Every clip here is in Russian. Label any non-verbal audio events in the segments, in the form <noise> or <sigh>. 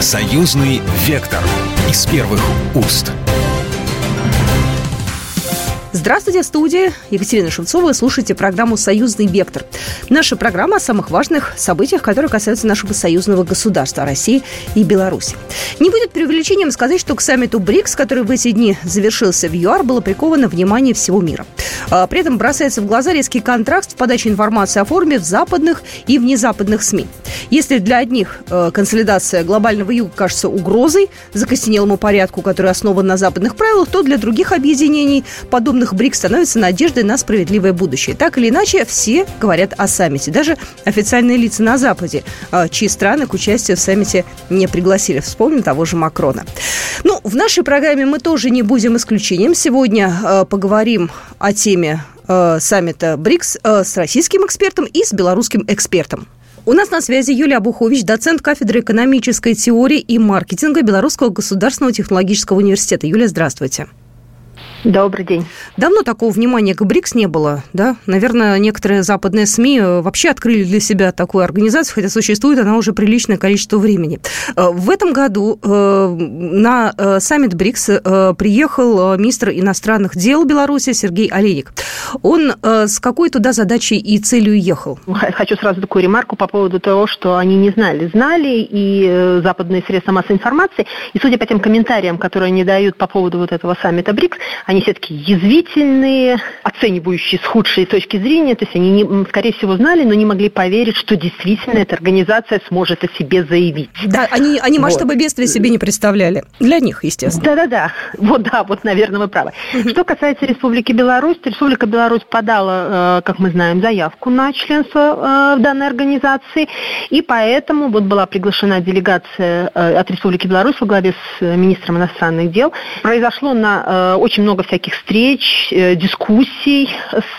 Союзный вектор из первых уст. Здравствуйте, студия Екатерина Шевцова. Слушайте программу «Союзный вектор». Наша программа о самых важных событиях, которые касаются нашего союзного государства России и Беларуси. Не будет преувеличением сказать, что к саммиту БРИКС, который в эти дни завершился в ЮАР, было приковано внимание всего мира. А, при этом бросается в глаза резкий контраст в подаче информации о форуме в западных и внезападных СМИ. Если для одних э, консолидация глобального юга кажется угрозой закостенелому порядку, который основан на западных правилах, то для других объединений подобных БРИКС становится надеждой на справедливое будущее. Так или иначе, все говорят о саммите. Даже официальные лица на Западе, э, чьи страны к участию в саммите не пригласили. Вспомним того же Макрона. Ну, в нашей программе мы тоже не будем исключением. Сегодня э, поговорим о теме э, саммита БРИКС э, с российским экспертом и с белорусским экспертом. У нас на связи Юлия Абухович, доцент кафедры экономической теории и маркетинга Белорусского государственного технологического университета. Юлия, здравствуйте. Добрый день. Давно такого внимания к БРИКС не было, да? Наверное, некоторые западные СМИ э, вообще открыли для себя такую организацию, хотя существует она уже приличное количество времени. Э, в этом году э, на саммит БРИКС приехал министр иностранных дел Беларуси Сергей Олейник. Он с какой туда задачей и целью ехал? Хочу сразу такую ремарку по поводу того, что они не знали. Знали и западные средства массовой информации, и судя по тем комментариям, которые они дают по поводу вот этого саммита БРИКС, они все-таки язвительные, оценивающие с худшей точки зрения, то есть они, не, скорее всего, знали, но не могли поверить, что действительно эта организация сможет о себе заявить. Да, они, они масштабы вот. бедствия себе не представляли. Для них, естественно. Да-да-да. Вот, да, вот, наверное, вы правы. Что касается Республики Беларусь, Республика Беларусь подала, э, как мы знаем, заявку на членство э, в данной организации, и поэтому вот была приглашена делегация э, от Республики Беларусь во главе с министром иностранных дел. Произошло на очень много много всяких встреч, э, дискуссий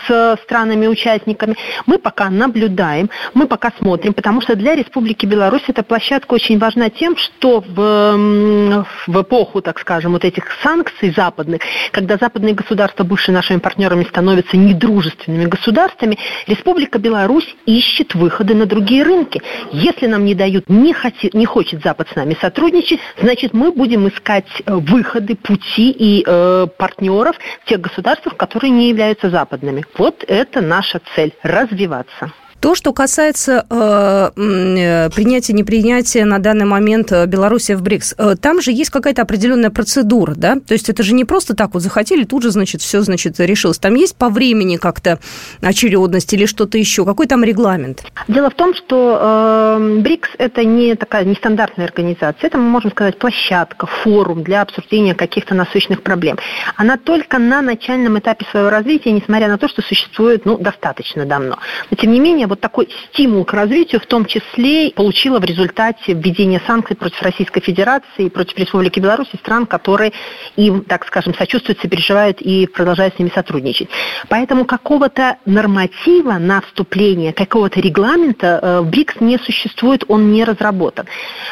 с странами-участниками. Мы пока наблюдаем, мы пока смотрим, потому что для Республики Беларусь эта площадка очень важна тем, что в, в эпоху, так скажем, вот этих санкций западных, когда западные государства, бывшие нашими партнерами, становятся недружественными государствами, Республика Беларусь ищет выходы на другие рынки. Если нам не дают, не, хоти, не хочет Запад с нами сотрудничать, значит, мы будем искать э, выходы, пути и э, партнеров партнеров в тех государствах, которые не являются западными. Вот это наша цель – развиваться. То, что касается э, э, принятия, непринятия на данный момент э, Беларуси в БРИКС, э, там же есть какая-то определенная процедура, да? То есть это же не просто так вот захотели, тут же, значит, все, значит, решилось. Там есть по времени как-то очередность или что-то еще? Какой там регламент? Дело в том, что э, БРИКС – это не такая нестандартная организация. Это, мы можем сказать, площадка, форум для обсуждения каких-то насущных проблем. Она только на начальном этапе своего развития, несмотря на то, что существует ну, достаточно давно. Но, тем не менее, вот такой стимул к развитию в том числе получила в результате введения санкций против Российской Федерации, против Республики Беларусь и стран, которые им, так скажем, сочувствуют, сопереживают и продолжают с ними сотрудничать. Поэтому какого-то норматива на вступление, какого-то регламента э, в БРИКС не существует, он не разработан.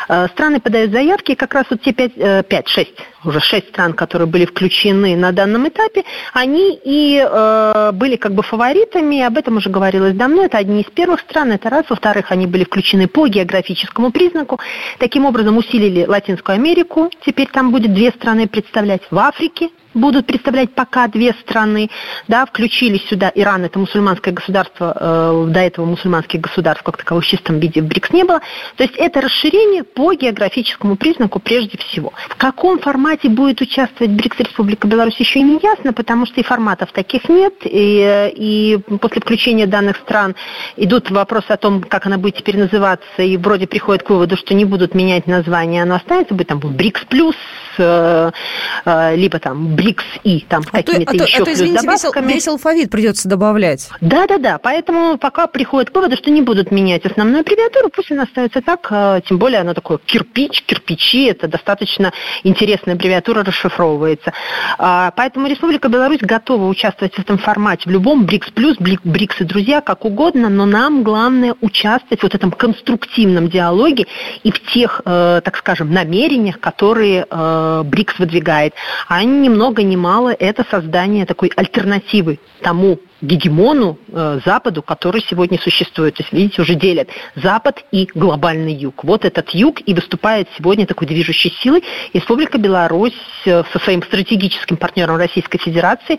Э, страны подают заявки, как раз вот те 5-6 уже шесть стран, которые были включены на данном этапе, они и э, были как бы фаворитами, об этом уже говорилось давно, это одни из первых стран, это раз, во-вторых, они были включены по географическому признаку, таким образом усилили Латинскую Америку, теперь там будет две страны представлять в Африке, будут представлять пока две страны, да, включили сюда Иран, это мусульманское государство, э, до этого мусульманских государств как таковых в чистом виде в БРИКС не было. То есть это расширение по географическому признаку прежде всего. В каком формате будет участвовать БРИКС Республика Беларусь еще и не ясно, потому что и форматов таких нет, и, и после включения данных стран идут вопросы о том, как она будет теперь называться, и вроде приходят к выводу, что не будут менять название, оно останется, будет там БРИКС плюс, либо там БРИКС И, там а какими-то то, а еще а то, извините, добавками. Весь, весь алфавит придется добавлять. Да-да-да, поэтому пока приходит к выводу, что не будут менять основную аббревиатуру, пусть она остается так, э, тем более она такой кирпич, кирпичи, это достаточно интересная аббревиатура, расшифровывается. А, поэтому Республика Беларусь готова участвовать в этом формате, в любом БРИКС плюс, БРИКС и друзья, как угодно, но нам главное участвовать в вот этом конструктивном диалоге и в тех, э, так скажем, намерениях, которые э, БРИКС выдвигает. Они немного много ни мало это создание такой альтернативы тому гегемону э, Западу, который сегодня существует. То есть, видите, уже делят Запад и глобальный юг. Вот этот юг и выступает сегодня такой движущей силой. Республика Беларусь э, со своим стратегическим партнером Российской Федерации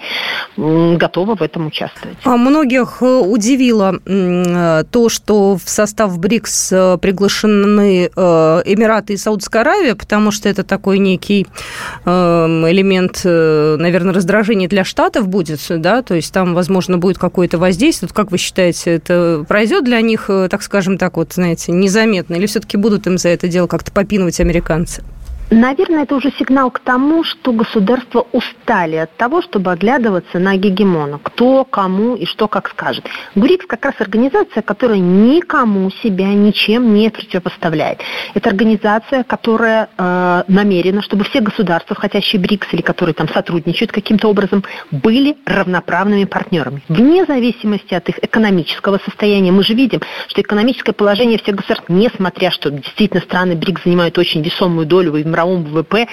э, готова в этом участвовать. А многих э, удивило э, то, что в состав БРИКС э, приглашены Эмираты и Саудовская Аравия, потому что это такой некий элемент, наверное, раздражения для Штатов будет, да, то есть там, возможно, возможно, будет какое-то воздействие. Вот как вы считаете, это пройдет для них, э, так скажем так, вот, знаете, незаметно? Или все-таки будут им за это дело как-то попинывать американцы? Наверное, это уже сигнал к тому, что государства устали от того, чтобы оглядываться на гегемона, кто, кому и что как скажет. ГУРИКС как раз организация, которая никому себя ничем не противопоставляет. Это организация, которая э, намерена, чтобы все государства, входящие в БРИКС или которые там сотрудничают каким-то образом, были равноправными партнерами. Вне зависимости от их экономического состояния. Мы же видим, что экономическое положение всех государств, несмотря что действительно страны БРИКС занимают очень весомую долю в мировом ВВП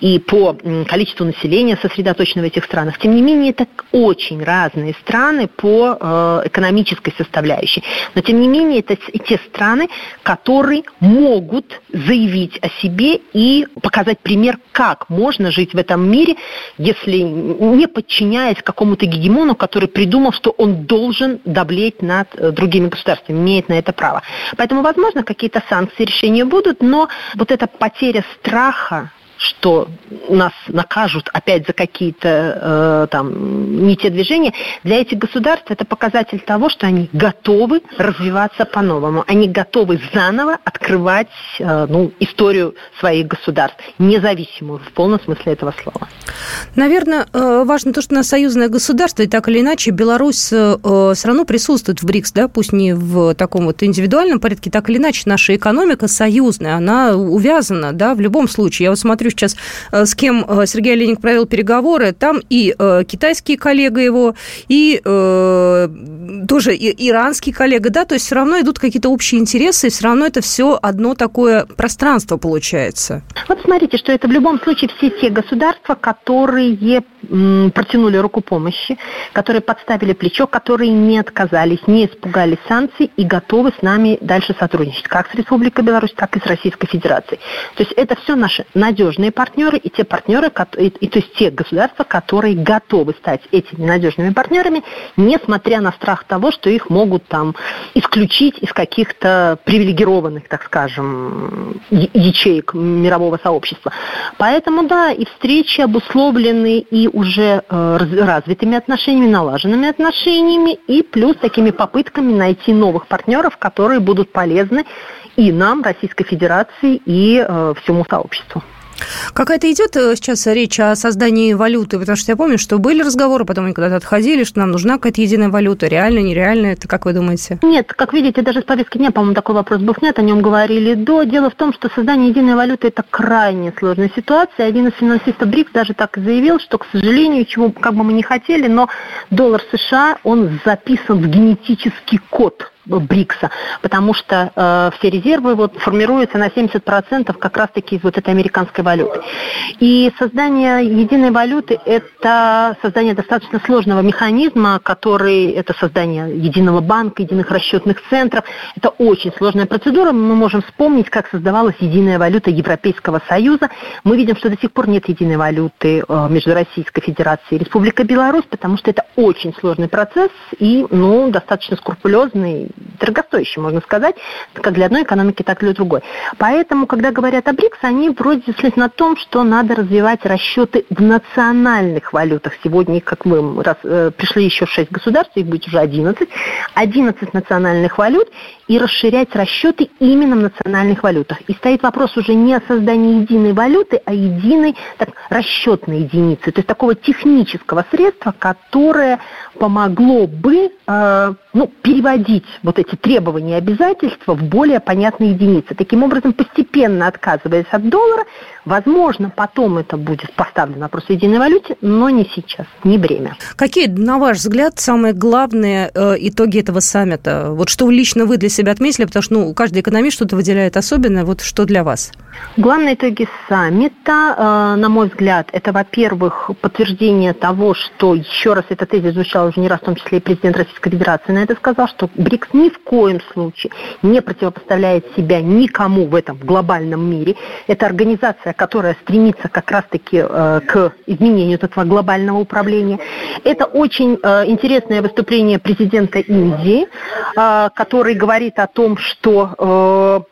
и по количеству населения, сосредоточенного в этих странах. Тем не менее, это очень разные страны по э, экономической составляющей. Но, тем не менее, это те страны, которые могут заявить о себе и показать пример, как можно жить в этом мире, если не подчиняясь какому-то гегемону, который придумал, что он должен доблеть над э, другими государствами, имеет на это право. Поэтому, возможно, какие-то санкции, решения будут, но вот эта потеря страха страха, что нас накажут опять за какие-то э, там не те движения, для этих государств это показатель того, что они готовы развиваться по-новому. Они готовы заново открывать э, ну, историю своих государств, независимую в полном смысле этого слова. Наверное, э, важно то, что на союзное государство, и так или иначе Беларусь э, все равно присутствует в БРИКС, да, пусть не в таком вот индивидуальном порядке, так или иначе наша экономика союзная, она увязана, да, в любом случае. Я вот смотрю сейчас, э, с кем э, Сергей Олейник провел переговоры, там и э, китайский коллега его, и тоже и иранский коллега, да, то есть все равно идут какие-то общие интересы, и все равно это все одно такое пространство получается. Вот смотрите, что это в любом случае все те государства, которые протянули руку помощи, которые подставили плечо, которые не отказались, не испугались санкций и готовы с нами дальше сотрудничать, как с Республикой Беларусь, так и с Российской Федерацией. То есть это все наши надежные надежные партнеры и те партнеры, и, и, то есть те государства, которые готовы стать этими надежными партнерами, несмотря на страх того, что их могут там исключить из каких-то привилегированных, так скажем, ячеек мирового сообщества. Поэтому, да, и встречи обусловлены и уже э, развитыми отношениями, налаженными отношениями, и плюс такими попытками найти новых партнеров, которые будут полезны и нам, Российской Федерации, и э, всему сообществу. Какая-то идет э, сейчас речь о создании валюты, потому что я помню, что были разговоры, потом они куда-то отходили, что нам нужна какая-то единая валюта, реально, нереально, это как вы думаете? Нет, как видите, даже с повестки дня, по-моему, такой вопрос был снят, о нем говорили до. Дело в том, что создание единой валюты – это крайне сложная ситуация. Один из финансистов БРИКС даже так заявил, что, к сожалению, чего как бы мы не хотели, но доллар США, он записан в генетический код БРИКСа, потому что э, все резервы вот, формируются на 70% как раз-таки из вот этой американской валюты. И создание единой валюты – это создание достаточно сложного механизма, который – это создание единого банка, единых расчетных центров. Это очень сложная процедура. Мы можем вспомнить, как создавалась единая валюта Европейского Союза. Мы видим, что до сих пор нет единой валюты э, между Российской Федерацией и Республикой Беларусь, потому что это очень сложный процесс и ну, достаточно скрупулезный дорогостоящий, можно сказать, как для одной экономики, так и для другой. Поэтому, когда говорят о БРИКС, они вроде следуют на том, что надо развивать расчеты в национальных валютах. Сегодня, как мы раз, э, пришли еще 6 государств, их будет уже 11, 11 национальных валют, и расширять расчеты именно в национальных валютах. И стоит вопрос уже не о создании единой валюты, а единой так, расчетной единицы, то есть такого технического средства, которое помогло бы э, ну, переводить вот эти требования и обязательства в более понятные единицы. Таким образом, постепенно отказываясь от доллара, возможно, потом это будет поставлено вопрос в единой валюте, но не сейчас, не время. Какие, на ваш взгляд, самые главные э, итоги этого саммита? Вот что лично вы для себя отметили, потому что ну, каждый экономист что-то выделяет особенное, вот что для вас? Главные итоги саммита, э, на мой взгляд, это, во-первых, подтверждение того, что, еще раз, этот тезис звучал уже не раз, в том числе и президент Российской Федерации на это сказал, что БРИКС ни в коем случае не противопоставляет себя никому в этом глобальном мире. Это организация, которая стремится как раз-таки э, к изменению этого глобального управления. Это очень э, интересное выступление президента Индии, который говорит о том, что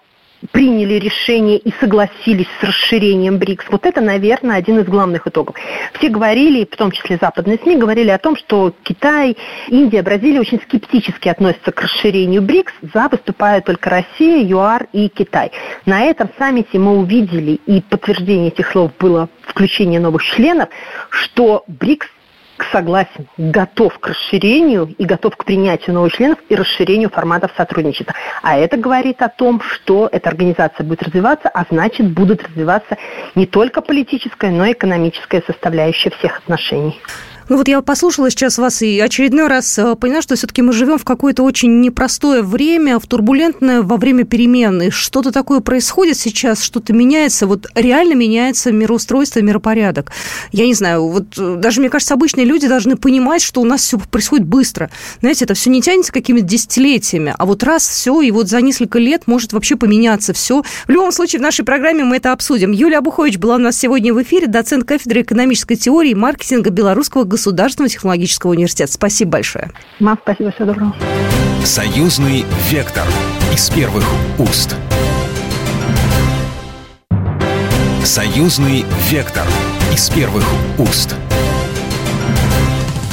приняли решение и согласились с расширением БРИКС. Вот это, наверное, один из главных итогов. Все говорили, в том числе западные СМИ, говорили о том, что Китай, Индия, Бразилия очень скептически относятся к расширению БРИКС. За выступают только Россия, ЮАР и Китай. На этом саммите мы увидели, и подтверждение этих слов было включение новых членов, что БРИКС согласен, готов к расширению и готов к принятию новых членов и расширению форматов сотрудничества. А это говорит о том, что эта организация будет развиваться, а значит будут развиваться не только политическая, но и экономическая составляющая всех отношений. Ну вот я послушала сейчас вас и очередной раз э, поняла, что все-таки мы живем в какое-то очень непростое время, в турбулентное во время перемен. И что-то такое происходит сейчас, что-то меняется, вот реально меняется мироустройство, миропорядок. Я не знаю, вот э, даже, мне кажется, обычные люди должны понимать, что у нас все происходит быстро. Знаете, это все не тянется какими-то десятилетиями, а вот раз все, и вот за несколько лет может вообще поменяться все. В любом случае, в нашей программе мы это обсудим. Юлия Абухович была у нас сегодня в эфире, доцент кафедры экономической теории и маркетинга Белорусского государства Государственного технологического университета. Спасибо большое. Вам спасибо, всего доброго. Союзный вектор из первых уст. Союзный вектор из первых уст.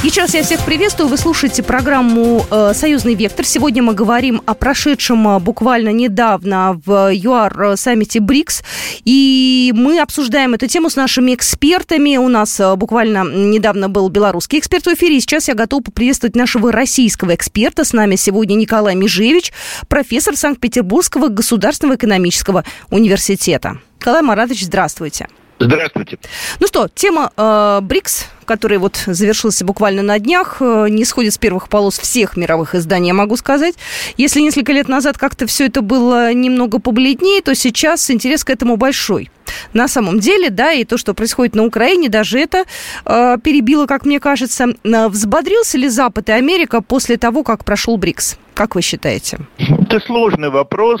Еще раз я всех приветствую. Вы слушаете программу э, «Союзный вектор». Сегодня мы говорим о прошедшем э, буквально недавно в ЮАР э, саммите БРИКС. И мы обсуждаем эту тему с нашими экспертами. У нас буквально недавно был белорусский эксперт в эфире. И сейчас я готова поприветствовать нашего российского эксперта. С нами сегодня Николай Межевич, профессор Санкт-Петербургского государственного экономического университета. Николай Маратович, здравствуйте. Здравствуйте. Ну что, тема э, БРИКС, который вот завершился буквально на днях, э, не сходит с первых полос всех мировых изданий, я могу сказать. Если несколько лет назад как-то все это было немного побледнее, то сейчас интерес к этому большой. На самом деле, да, и то, что происходит на Украине, даже это э, перебило, как мне кажется. Э, взбодрился ли Запад и Америка после того, как прошел БРИКС? Как вы считаете? Это сложный вопрос.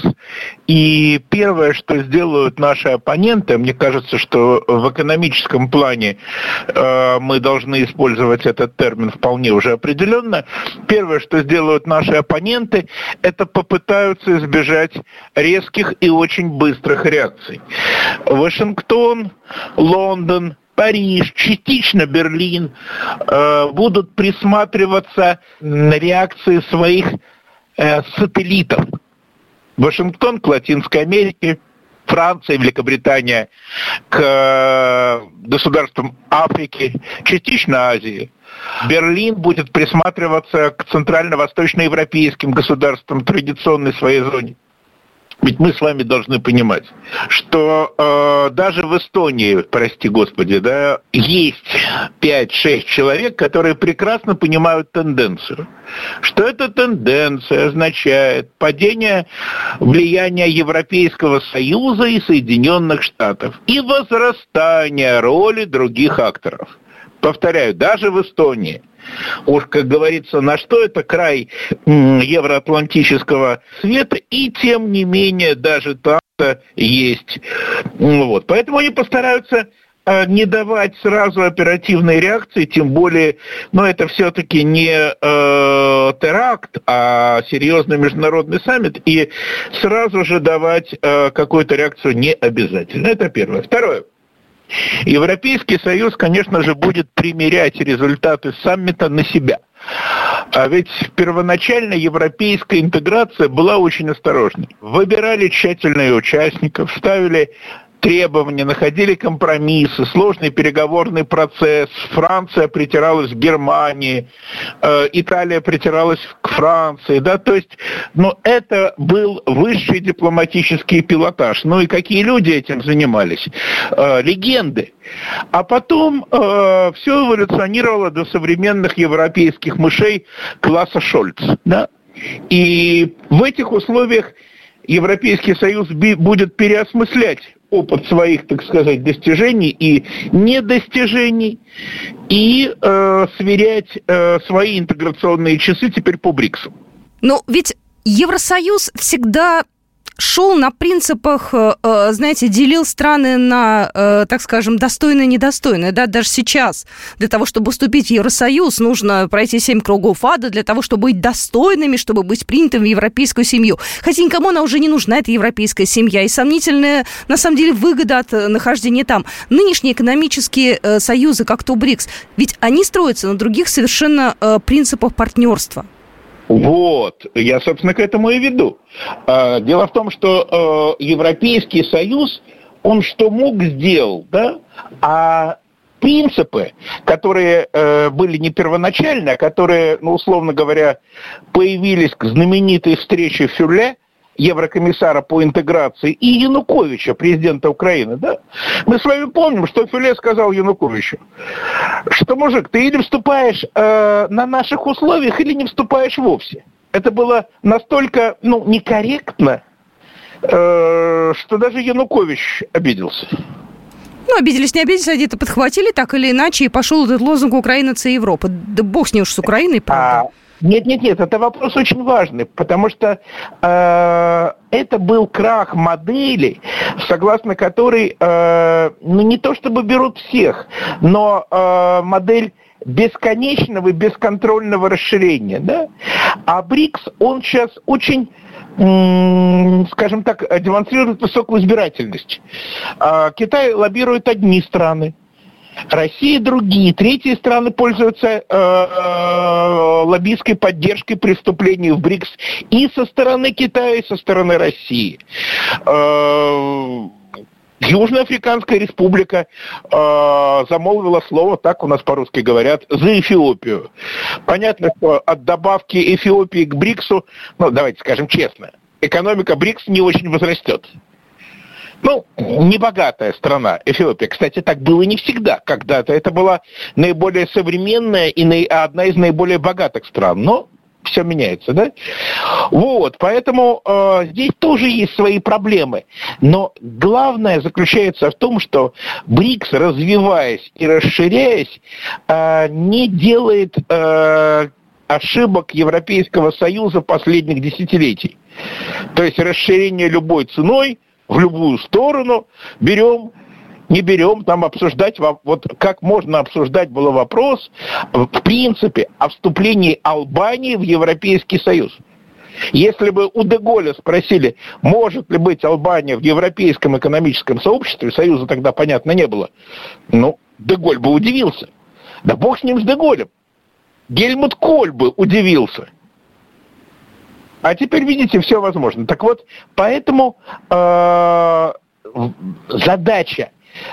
И первое, что сделают наши оппоненты, мне кажется, что в экономическом плане э, мы должны использовать этот термин вполне уже определенно. Первое, что сделают наши оппоненты, это попытаются избежать резких и очень быстрых реакций. Вашингтон, Лондон, Париж, частично Берлин э, будут присматриваться на реакции своих э, сателлитов. Вашингтон к Латинской Америке, Франция, Великобритания к э, государствам Африки, частично Азии. Берлин будет присматриваться к центрально-восточноевропейским государствам традиционной своей зоне. Ведь мы с вами должны понимать, что э, даже в Эстонии, прости господи, да, есть 5-6 человек, которые прекрасно понимают тенденцию. Что эта тенденция означает падение влияния Европейского Союза и Соединенных Штатов и возрастание роли других акторов. Повторяю, даже в Эстонии уж, как говорится, на что это край евроатлантического света, и тем не менее даже там есть. Вот. Поэтому они постараются а, не давать сразу оперативной реакции, тем более, но это все-таки не э, теракт, а серьезный международный саммит, и сразу же давать э, какую-то реакцию не обязательно. Это первое. Второе. Европейский Союз, конечно же, будет примерять результаты саммита на себя. А ведь первоначально европейская интеграция была очень осторожной. Выбирали тщательные участников, ставили требования, находили компромиссы, сложный переговорный процесс. Франция притиралась к Германии, э, Италия притиралась к Франции, да, то есть, но это был высший дипломатический пилотаж. Ну и какие люди этим занимались? Э, легенды. А потом э, все эволюционировало до современных европейских мышей класса Шольц, да. И в этих условиях Европейский Союз будет переосмыслять опыт своих, так сказать, достижений и недостижений и э, сверять э, свои интеграционные часы теперь по БРИКСу. Но ведь Евросоюз всегда шел на принципах, э, э, знаете, делил страны на, э, так скажем, достойные и недостойные. Да? Даже сейчас для того, чтобы вступить в Евросоюз, нужно пройти семь кругов ада для того, чтобы быть достойными, чтобы быть принятым в европейскую семью. Хотя никому она уже не нужна, эта европейская семья. И сомнительная, на самом деле, выгода от нахождения там. Нынешние экономические союзы, как то БРИКС, ведь они строятся на других совершенно принципах партнерства. Вот, я, собственно, к этому и веду. А, дело в том, что э, Европейский Союз, он что мог сделал, да, а принципы, которые э, были не первоначально, а которые, ну, условно говоря, появились к знаменитой встрече в Фюрле – еврокомиссара по интеграции, и Януковича, президента Украины, да? Мы с вами помним, что Филе сказал Януковичу, что, мужик, ты или вступаешь э, на наших условиях, или не вступаешь вовсе. Это было настолько, ну, некорректно, э, что даже Янукович обиделся. Ну, обиделись, не обиделись, они это подхватили так или иначе, и пошел этот лозунг «Украина – это Европа». Да бог с ней уж с Украиной, правда. А нет, нет, нет, это вопрос очень важный, потому что э, это был крах модели, согласно которой, э, ну не то чтобы берут всех, но э, модель бесконечного и бесконтрольного расширения, да? А БРИКС, он сейчас очень скажем так, демонстрирует высокую избирательность. А Китай лоббирует одни страны, Россия другие. Третьи страны пользуются э, э, лоббистской поддержкой преступлений в БРИКС и со стороны Китая, и со стороны России. Э, Южноафриканская республика э, замолвила слово, так у нас по-русски говорят, за Эфиопию. Понятно, что от добавки Эфиопии к БРИКСу, ну, давайте скажем честно, экономика БРИКС не очень возрастет. Ну, небогатая страна Эфиопия. Кстати, так было не всегда. Когда-то это была наиболее современная и одна из наиболее богатых стран. Но все меняется, да? Вот, поэтому э, здесь тоже есть свои проблемы. Но главное заключается в том, что БРИКС, развиваясь и расширяясь, э, не делает э, ошибок Европейского Союза последних десятилетий. То есть расширение любой ценой – в любую сторону, берем не берем там обсуждать, вот как можно обсуждать было вопрос, в принципе, о вступлении Албании в Европейский Союз. Если бы у Деголя спросили, может ли быть Албания в Европейском экономическом сообществе, Союза тогда, понятно, не было, ну, Деголь бы удивился. Да бог с ним, с Деголем. Гельмут Коль бы удивился – а теперь, видите, все возможно. Так вот, поэтому э, задача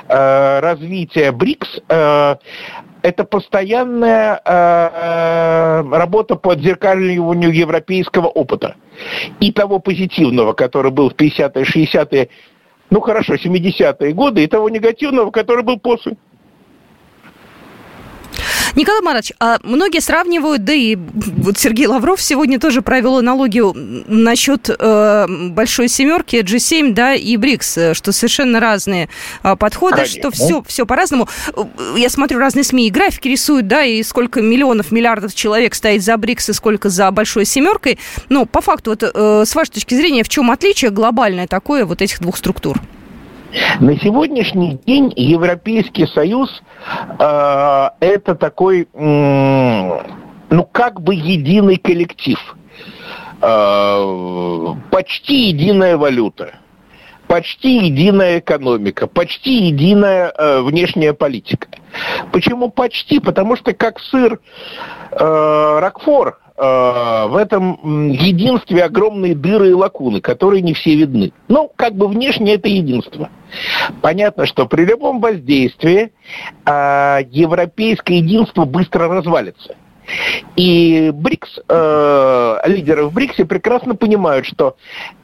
э, развития БРИКС э, это постоянная э, работа по отзеркаливанию европейского опыта. И того позитивного, который был в 50-е, 60-е, ну хорошо, 70-е годы, и того негативного, который был после. Николай Маратович, а многие сравнивают, да и вот Сергей Лавров сегодня тоже провел аналогию насчет э, большой семерки, G7, да, и БРИКС, э, что совершенно разные э, подходы, Конечно. что все, все по-разному. Я смотрю, разные СМИ и графики рисуют, да, и сколько миллионов, миллиардов человек стоит за БРИКС и сколько за большой семеркой. Ну, по факту, вот, э, с вашей точки зрения, в чем отличие глобальное такое вот этих двух структур? На сегодняшний день Европейский Союз э, это такой, э, ну как бы единый коллектив, э, почти единая валюта, почти единая экономика, почти единая э, внешняя политика. Почему почти? Потому что как сыр э, Рокфор в этом единстве огромные дыры и лакуны, которые не все видны. Ну, как бы внешне это единство. Понятно, что при любом воздействии э, европейское единство быстро развалится. И БРИКС, э, лидеры в БРИКСе прекрасно понимают, что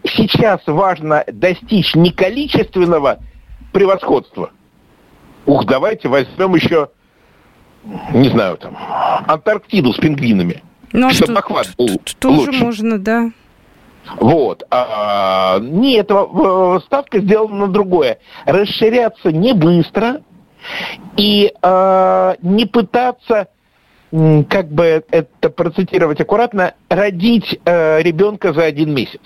сейчас важно достичь не количественного превосходства. Ух, давайте возьмем еще, не знаю, там, Антарктиду с пингвинами – ну, а чтобы что, охват был тоже лучше. можно, да. Вот. А, нет, ставка сделана на другое. Расширяться не быстро и а, не пытаться как бы это процитировать аккуратно, родить э, ребенка за один месяц.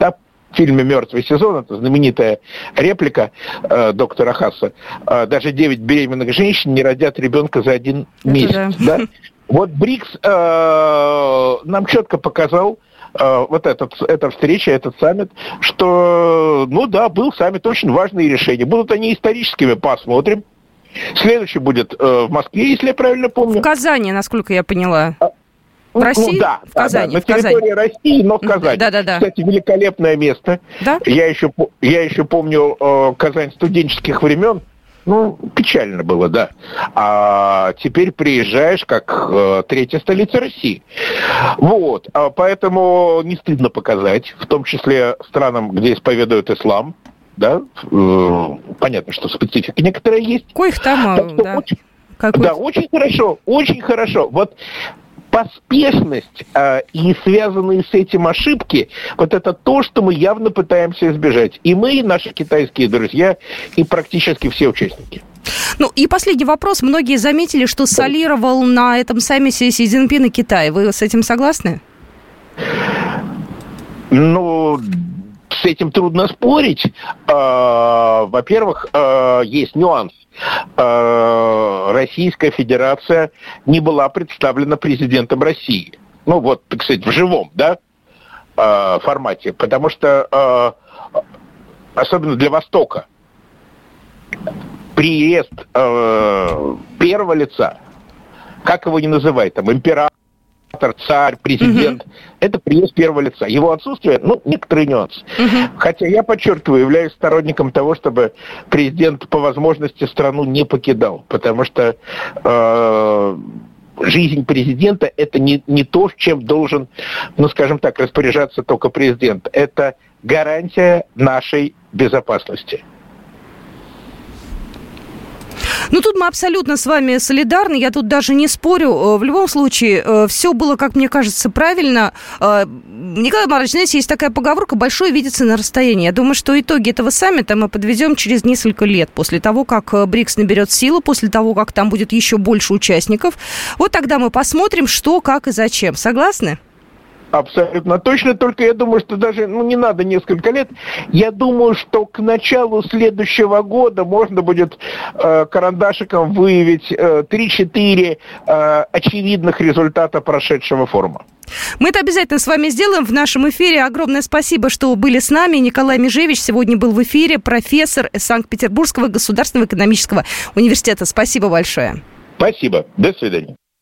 Да, в фильме «Мертвый сезон» это знаменитая реплика э, доктора Хасса. Э, даже 9 беременных женщин не родят ребенка за один это месяц. Да. Да? <laughs> Вот БРИКС э, нам четко показал, э, вот этот, эта встреча, этот саммит, что, ну да, был саммит, очень важные решения. Будут они историческими, посмотрим. Следующий будет э, в Москве, если я правильно помню. В Казани, насколько я поняла. А, в ну, России? Ну, да, в Казани. Да, на территории Казани. России, но в Казани. Да, да, да. Кстати, великолепное место. Да? Я еще, я еще помню э, Казань студенческих времен. Ну, печально было, да. А теперь приезжаешь как э, третья столица России. Вот. А поэтому не стыдно показать, в том числе странам, где исповедуют ислам, да, э, понятно, что специфика некоторая есть. Коих там, так да. Очень, да, очень хорошо, очень хорошо. Вот поспешность э, и связанные с этим ошибки, вот это то, что мы явно пытаемся избежать. И мы, и наши китайские друзья, и практически все участники. Ну и последний вопрос. Многие заметили, что солировал на этом саммите Си Цзиньпин и Китай. Вы с этим согласны? Ну, с этим трудно спорить. Э, во-первых, э, есть нюанс. Э, Российская Федерация не была представлена президентом России. Ну вот, так сказать, в живом, да, формате. Потому что, особенно для Востока, приезд первого лица, как его не называют, там, император, царь, президент. Угу. Это приезд первого лица. Его отсутствие, ну, некоторые нюансы. Угу. Хотя я подчеркиваю, являюсь сторонником того, чтобы президент по возможности страну не покидал. Потому что э, жизнь президента это не, не то, чем должен, ну, скажем так, распоряжаться только президент. Это гарантия нашей безопасности. Ну, тут мы абсолютно с вами солидарны, я тут даже не спорю. Э, в любом случае, э, все было, как мне кажется, правильно. Э, Николай Марович, знаете, есть такая поговорка «большое видится на расстоянии». Я думаю, что итоги этого саммита мы подведем через несколько лет, после того, как БРИКС наберет силу, после того, как там будет еще больше участников. Вот тогда мы посмотрим, что, как и зачем. Согласны? Абсолютно точно, только я думаю, что даже ну, не надо несколько лет. Я думаю, что к началу следующего года можно будет э, карандашиком выявить э, 3-4 э, очевидных результата прошедшего форума. Мы это обязательно с вами сделаем в нашем эфире. Огромное спасибо, что были с нами. Николай Межевич сегодня был в эфире, профессор Санкт-Петербургского государственного экономического университета. Спасибо большое. Спасибо. До свидания.